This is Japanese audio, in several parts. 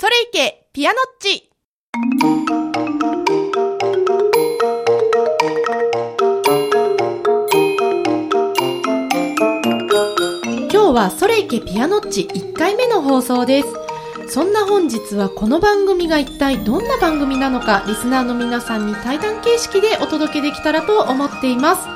それいけピアノッチ今日はそれいけピアノッチ1回目の放送です。そんな本日はこの番組が一体どんな番組なのかリスナーの皆さんに対談形式でお届けできたらと思っています。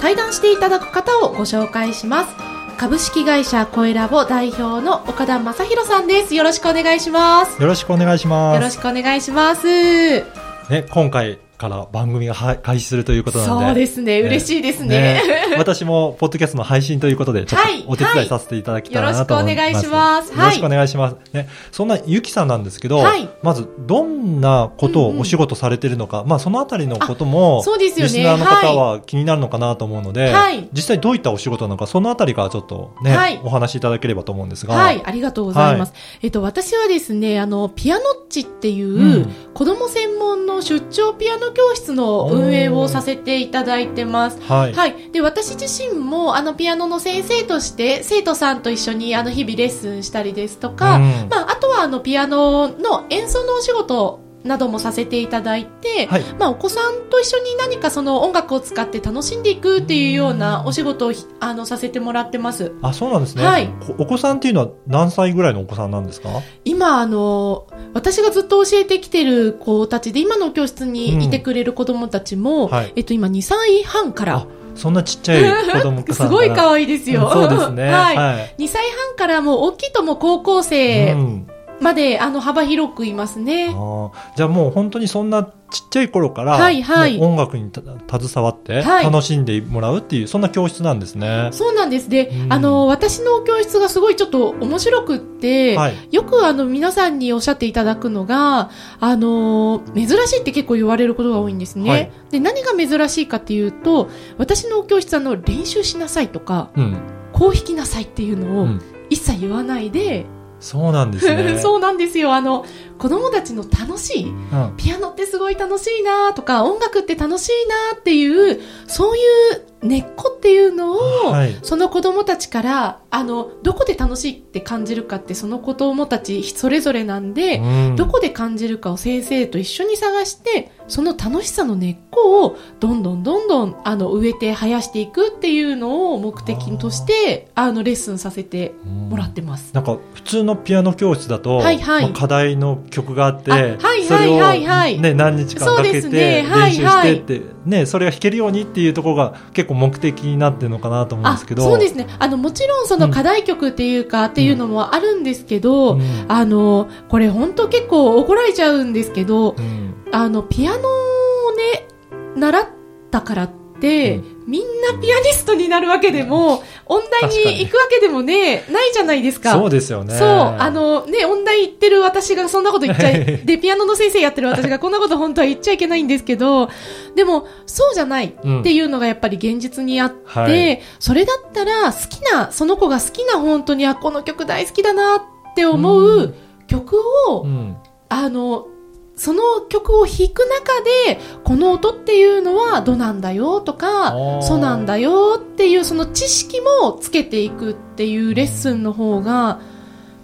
対談していただく方をご紹介します。株式会社コエラボ代表の岡田正宏さんです。よろしくお願いします。よろしくお願いします。よろしくお願いします。ね、今回から番組がは開始するということなので。そうですね。嬉しいですね。私も、ポッドキャストの配信ということで、ちょっはい。とお手伝いさせていただきたいなと思います。よろしくお願いします。はい。よろしくお願いします。ね、そんなゆきさんなんですけど、はい。まず、どんなことをお仕事されているのか、まあ、そのあたりのことも、そうですよね。リスナーの方は気になるのかなと思うので、はい。実際どういったお仕事なのか、そのあたりからちょっとね、はい。お話しいただければと思うんですが。はい、ありがとうございます。えっと、私はですね、あの、ピアノッチっていう、うん。子供専門の出張ピアノ教室の運営をさせていただいてます。はい。はい。で、私自身も、あの、ピアノの先生として、生徒さんと一緒に、あの、日々レッスンしたりですとか、うんまあ、あとは、あの、ピアノの演奏のお仕事などもさせていただいて、はい。まあ、お子さんと一緒に何かその音楽を使って楽しんでいくっていうようなお仕事をひあのさせてもらってます。あ、そうなんですね。はいこお子さんっていうのは何歳ぐらいのお子さんなんですか？今、あの、私がずっと教えてきてる子たちで、今の教室にいてくれる子供たちも、んはいえっと、今2歳半からあ、そんなちっちゃい子供 すごい可愛愛いですよ。そうですね。はい。はい。2歳半からもう大きいともう高校生うんまで、あの幅広くいますあね。ーじゃあもう本当にそんなちっちゃい頃から、はいはい音楽にた携わってはい楽しんでもらうっていう、そんな教室なんですね。そうなんです。で、うんあの、私の教室がすごいちょっと面白くって、はい。よくあの皆さんにおっしゃっていただくのが、あの珍しいって結構言われることが多いんですね。はいで、何が珍しいかっていうと、私の教室あの練習しなさいとか、うん。こう弾きなさいっていうのをうん一切言わないで、そうなんですね。そうなんですよ。あの、子供たちの楽しい、うん。ピアノってすごい楽しいなとか、音楽って楽しいなっていう、そういう根っこっていうのを、はいその子供たちから、あの、どこで楽しいって感じるかって、その子供たちそれぞれなんで、うんどこで感じるかを先生と一緒に探して、その楽しさの根っこをどんどんどんどんあの植えて生やしていくっていうのを目的として、あのレッスンさせてもらってます。なんか普通のピアノ教室だと、はいはいまあ課題の曲があって、あはいはいそれを、はいはいね、何日間かけて練習してって、ね、それが弾けるようにっていうところが結構目的になってるのかなと思うんあですけど。そうですね。あの、もちろんその課題曲っていうか、っていうのもあるんですけど、うん。あの、これ本当結構怒られちゃうんですけど、うん。あの、ピアノをね、習ったからって、うんみんなピアニストになるわけでも、音大に行くわけでもね、ないじゃないですか。そうですよね。そう、あのね、音大行ってる私がそんなこと言っちゃはい。い、で、ピアノの先生やってる私が こんなこと本当は言っちゃいけないんですけど、でも、そうじゃないっていうのがやっぱり現実にあって、はい。それだったら好きな、その子が好きな本当に、あ、この曲大好きだなって思うう曲を、うん。あの、その曲を弾く中で、この音っていうのはドなんだよとあかー、ソなんだよっていうその知識もつけていくっていうレッスンの方が、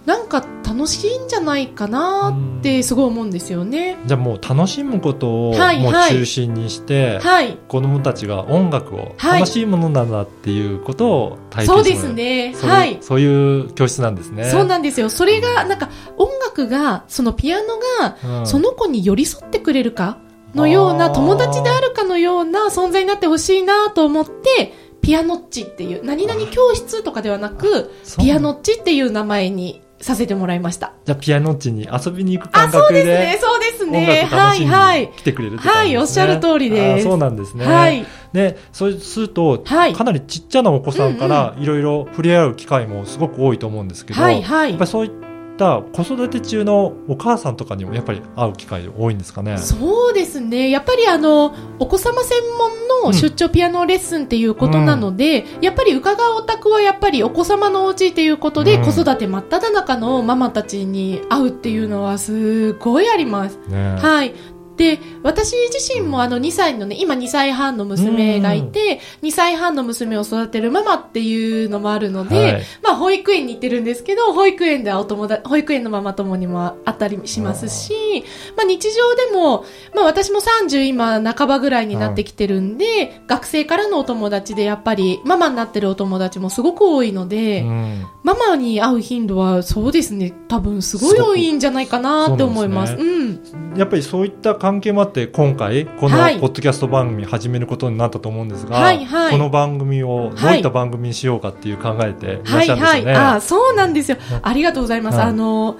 なんか楽しいんじゃないかなってすごい思うんですよね。じゃあもう楽しむことをもうはいはい中心にして、はい。子供たちが音楽をはい楽しいものなんだっていうことを体験すね。そういうはい。そういう教室なんですね。そうなんですよ。それが、なんか、音楽が、そのピアノが、うんその子に寄り添ってくれるかのような、あー友達であるかのような存在になってほしいなと思って、ピアノッチっていう、何々教室とかではなく、ピアノッチっていう名前にさせてもらいました。じゃあピアノッチに遊びに行くあ、感そう覚でですね、そうです音ね。楽はい、はいに。来てくれるね。はいおっしゃる通りですあそうなんですね。はい。ね、そうすると、はいかなりちっちゃなお子さんからいろいろ触れ合う機会もすごく多いと思うんですけど、はい、はいやっぱ。りそういった子育て中のお母さんとかにもやっぱり会う機会多いんですかね？そうですね。やっぱりあの、お子様専門の出張ピアノレッスンっていうことなので、やっぱり伺うお宅はやっぱりお子様のお家っていうことで、うん子育て真っ只中のママたちに会うっていうのはすごいあります。ねはい。で、私自身もあの2歳のね、今2歳半の娘がいて、2歳半の娘を育てるママっていうのもあるので、はい。まあ保育園に行ってるんですけど、保育園ではお友達、保育園のママ友にもあったりしますし、まあ日常でも、まあ私も30今半ばぐらいになってきてるんで、学生からのお友達でやっぱりママになってるお友達もすごく多いので、うん。ママに会う頻度はそうですね、多分すごい多いんじゃないかなって思います。そううん。やっぱりそういった関係もあって今回このはいポッドキャスト番組始めることになったと思うんですが、はいはいこの番組をどういった番組にしようかっていう考えていらっはいはい。しゃるんですよね。あそうなんですようん。ありがとうございます。はいあの、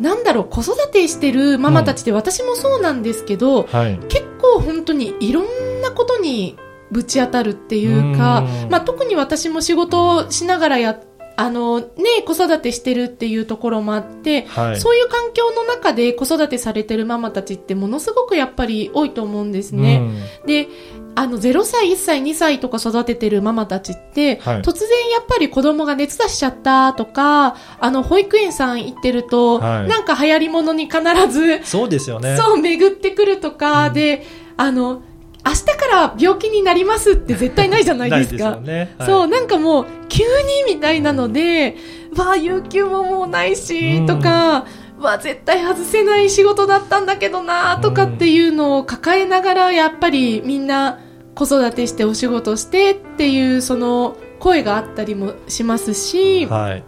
なんだろう、子育てしてるママたちって私もそうなんですけど、はい。結構本当にいろんなことにぶち当たるっていうかうん、まあ特に私も仕事をしながらや、あのね、子育てしてるっていうところもあって、はい。そういう環境の中で子育てされてるママたちってものすごくやっぱり多いと思うんですね。で、あの0歳、1歳、2歳とか育ててるママたちって、はい突然やっぱり子供が熱出しちゃったとか、あの保育園さん行ってると、はいなんか流行り物に必ず、そうですよね。そう巡ってくるとかで、あの、明日から病気になりますって絶対ないじゃないですか。よね。はいそう、なんかもう、急にみたいなので、わあ、有給ももうないし、とか、わあ、絶対外せない仕事だったんだけどな、とかっていうのを抱えながら、やっぱりみんな子育てしてお仕事してっていう、その、声があったりもしますし、はい。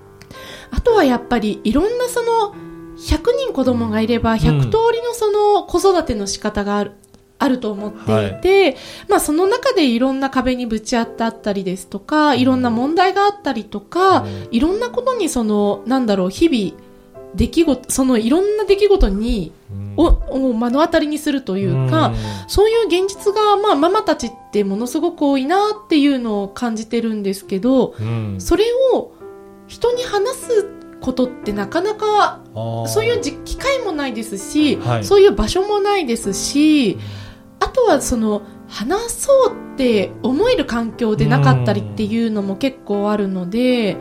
あとはやっぱりいろんなその、100人子供がいれば100通りのその子育ての仕方がある。あると思っていて、まあその中でいろんな壁にぶち当たったりですとか、いろんな問題があったりとか、うん。いろんなことにその、なんだろう、日々、出来事、そのいろんな出来事に、うん。を、を目の当たりにするというか、そういう現実が、まあママたちってものすごく多いなっていうのを感じてるんですけど、うん。それを人に話すことってなかなかそういうじ機会もないですし、はい。そういう場所もないですし、あとはその話そうって思える環境でなかったりっていうのも結構あるので、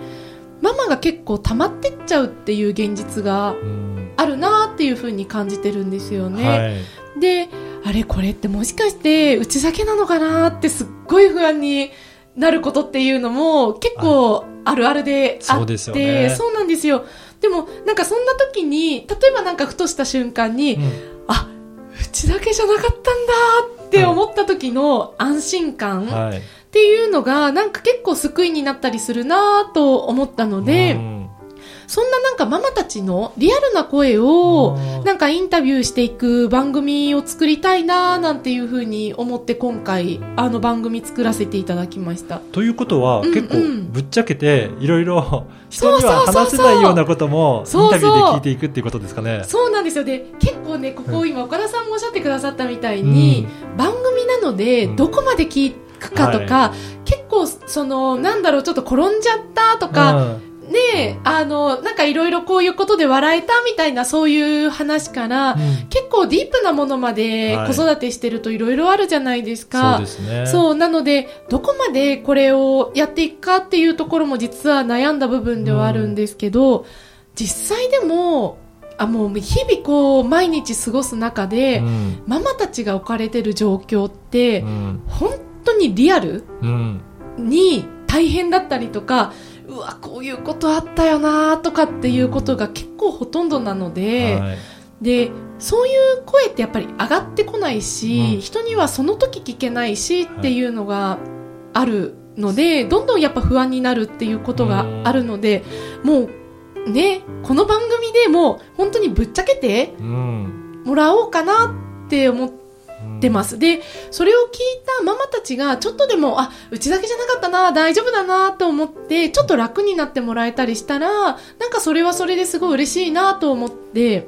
ママが結構溜まってっちゃうっていう現実がうんあるなっていうふうに感じてるんですよね。はい。で、あれこれってもしかしてうちだけなのかなってすっごい不安になることっていうのも結構あるあるであって、そうですよねそうなんですよ。でもなんかそんな時に、例えばなんかふとした瞬間に、うんあ、うちだけじゃなかったんだって思った時の安心感っはい。ていうのがなんか結構救いになったりするなと思ったので、うんそんななんかママたちのリアルな声をうん。なんかインタビューしていく番組を作りたいななんていうふうに思って今回あの番組作らせていただきました。ということは、うんうん。結構ぶっちゃけていろいろ人には話せないようなこともインそうそうタビューで聞いていくっていうことですかね。そうなんですよ。で、結構ね、ここ今岡田さんもおっしゃってくださったみたいに、番組なのでうん。どこまで聞くかとか、結構その、なんだろう、ちょっと転んじゃったとか、うんねえ、あの、なんかいろいろこういうことで笑えたみたいなそういう話から、うん。結構ディープなものまではい。子育てしてるといろいろあるじゃないですそうか。ですね。そう、なので、どこまでこれをやっていくかっていうところも実は悩んだ部分ではあるんですけど、実際でも、あ、もう日々こう、毎日過ごす中で、うん。ママたちが置かれてる状況って、うん。本当にリアルうん。に大変だったりとか、うわ、こういうことあったよなとかっていうことが結構ほとんどなので、はい。で、そういう声ってやっぱり上がってこないし、うん。人にはその時聞けないしっていうのがあるので、どんどんやっぱ不安になるっていうことがあるので、もうね、この番組でもう本当にぶっちゃけてうん。もらおうかなって思ってうんます。で、それを聞いたママたちがちょっとでも、あ、うちだけじゃなかったな、大丈夫だなと思って、ちょっと楽になってもらえたりしたら、なんかそれはそれですごい嬉しいなと思って、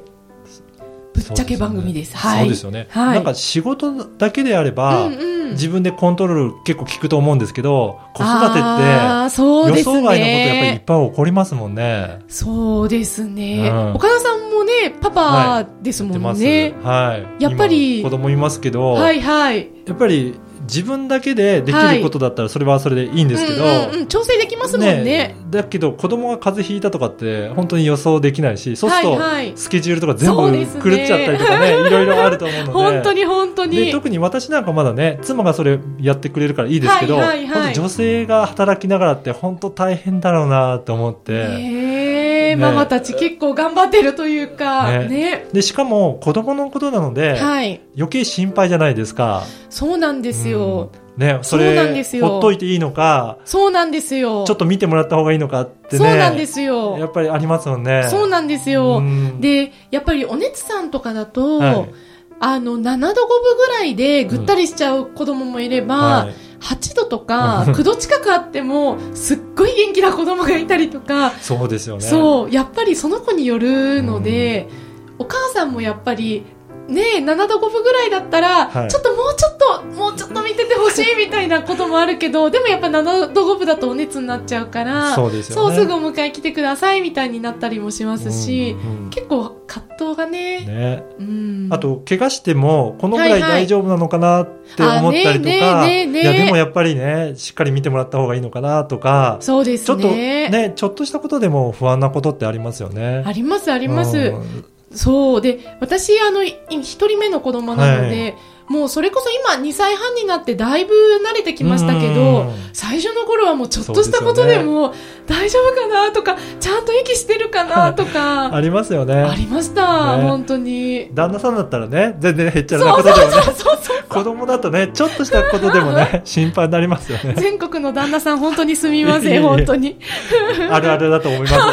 ぶっちゃけ番組です。はい。そうですよね。はいなんか仕事だけであれば、うんうん自分でコントロール結構効くと思うんですけど、子育てって予想外のことやっぱりいっね。ぱい起こりますもんね。そうですね、うん岡田さんもね、パパですもんやってます。ね。はい。やっぱり。今子供いますけど、はいはい。やっぱり自分だけでできることだったらそれはそれでいいんですけど、うんうんうん。調整できますもんね。だけど子供が風邪ひいたとかって本当に予想できないしそうすると、はいはい。スケジュールとか全部狂っちゃったりとかね いろいろあると思うので。本当に本当に。で特に私なんかまだね妻がそれやってくれるからいいですけど、はいはいはい。本当女性が働きながらって本当大変だろうなって思って、ねえね。ママたち結構頑張ってるというかね。ね。でしかも子供のことなので、はい。余計心配じゃないですか。そうなんですよ、うん。ね、そそうなんれですよ。ほっといていいのか、そうなんですよ。ちょっと見てもらった方がいいのかってね。そうなんですやよっぱりありますもんね。そうなんですよ、うん。でやっぱりお熱さんとかだと、はい。あの7度5分ぐらいでぐったりしちゃう子供もいれば、はい8度とか9度近くあってもすっごい元気な子供がいたりとか、そうですよね。そう。やっぱりその子によるので、お母さんもやっぱりねえ7度5分ぐらいだったら、はい。ちょっともうちょっともうちょっと見ててほしい みたいなこともあるけどでもやっぱ7度5分だとお熱になっちゃうからそうですよね。ぐお迎え来てくださいみたいになったりもしますし、うんうん。結構がね。ね、うん、あと、怪我しても、このぐらいはいはい。大丈夫なのかなって思ったりとか、でもやっぱりね、しっかり見てもらった方がいいのかなとか、そうですちょっとねね、ちょっとしたことでも不安なことってありますよね。ありますああります、そう。で私あのい一人目の子供なので、もうそれこそ今2歳半になってだいぶ慣れてきましたけど、最初の頃はもうちょっとしたことでも大丈夫かなとかちゃんと息してるかなとか ありますよね。ありました、ね。本当に。旦那さんだったらね、全然へっちゃうなことでもね、そうそうそう子供だとね、ちょっとしたことでもね、心配になりますよね。全国の旦那さん本当にすみません本当に。あるあるだと思います。は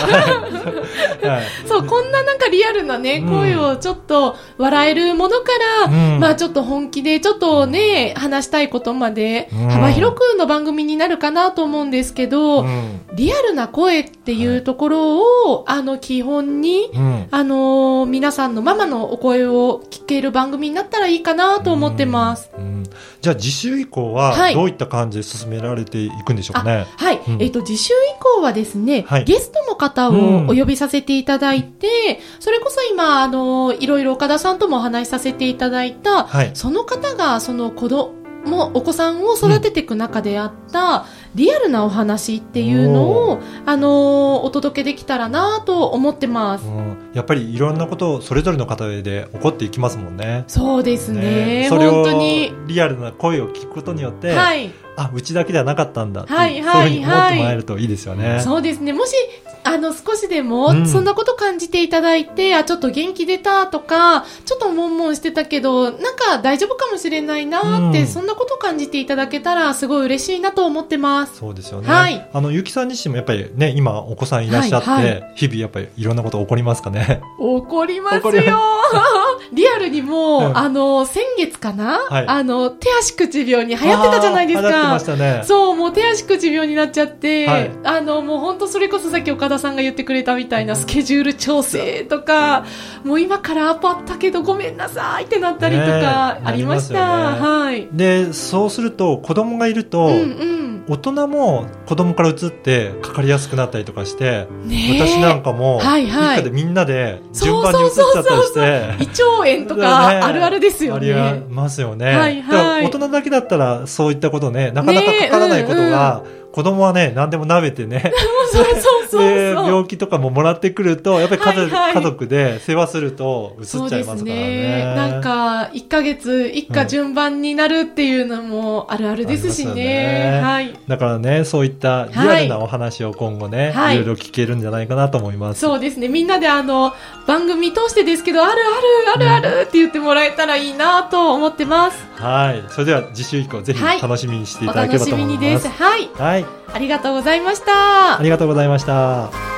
い。はい。そうこんななんかリアルなねうん。声をちょっと笑えるものから、うん。まあちょっと本気でちょっとね話したいことまでうん。幅広くの番組になるかなと思うんですけど、うん。リアルな声っていうところを、あの基本に、うん。あのー皆さんのママのお声を聞ける番組になったらいいかなと思ってます。うんうん。じゃあ次週以降ははい。どういった感じで進められていくんでしょうかね？はい、うん。えっ、と、次週以降はですね、はい。ゲストの方をうん。お呼びさせていただいて、それこそ今、あの、いろいろ岡田さんともお話しさせていただいた、はい。その方が、その子供、お子さんを育てていく中であった、リアルなお話っていうのを、あのお届けできたらなと思ってます。うんやっぱりいろんなことをそれぞれの方で起こっていきますもんね。そうですね。それを本当に。リアルな声を聞くことによって、はい。あ、うちだけじゃなかったんだって、はいはいそういうふうに思ってもらえるといいですよね。そうですね。もし、あの、少しでもう、んそんなこと感じていただいて、あ、ちょっと元気出たとか、ちょっと悶々してたけど、なんか大丈夫かもしれないなって、うんそんなこと感じていただけたら、すごい嬉しいなと思ってます。そうですよね。はいあの、ゆきさん自身もやっぱりね、今お子さんいらっしゃって、はいは日々やっぱりいろんなこと起こりますかね？怒りますよ リアルにも、うんあの、先月かな、はいあの、手足口病に流行ってたじゃないですあー流行ってまかし。たね。そう、もう手足口病になっちゃって、はいあの、もう本当それこそさっき岡田さんが言ってくれたみたいなスケジュール調整とか、もう今からアポあったけどごめんなさいってなったりとかありました。なりますよはい。で、そうすると子供がいると、うんうん。大人も子供から移ってかかりやすくなったりとかして、ねえ私なんかも、はいはいでみんなで順番に移っちゃったりして、胃腸炎とかあるあるですよありね。ますよね。はいはい大人だけだったらそういったことね、なかなかかからないことが、子供はね、何でも舐めてね、そうそうそうで、そう。病気とかももらってくると、やっぱり家族,、はいはい家族で世話するとうですちゃいますからね。ね。なんか、1ヶ月、一家順番になるっていうのもあるあるですしね。ねはい。だからね、そういったリアルなお話を今後ね、はいい、ろいろ聞けるんじゃないかなと思います。そうですね。みんなであの、番組通してですけど、あるある、あるあるって言ってもらえたらいいなと思ってます。はい。それでは次週以降ぜひはい楽しみにしていおただければと思います。はい。はい。ありがとうございましたあ。りがとうございました。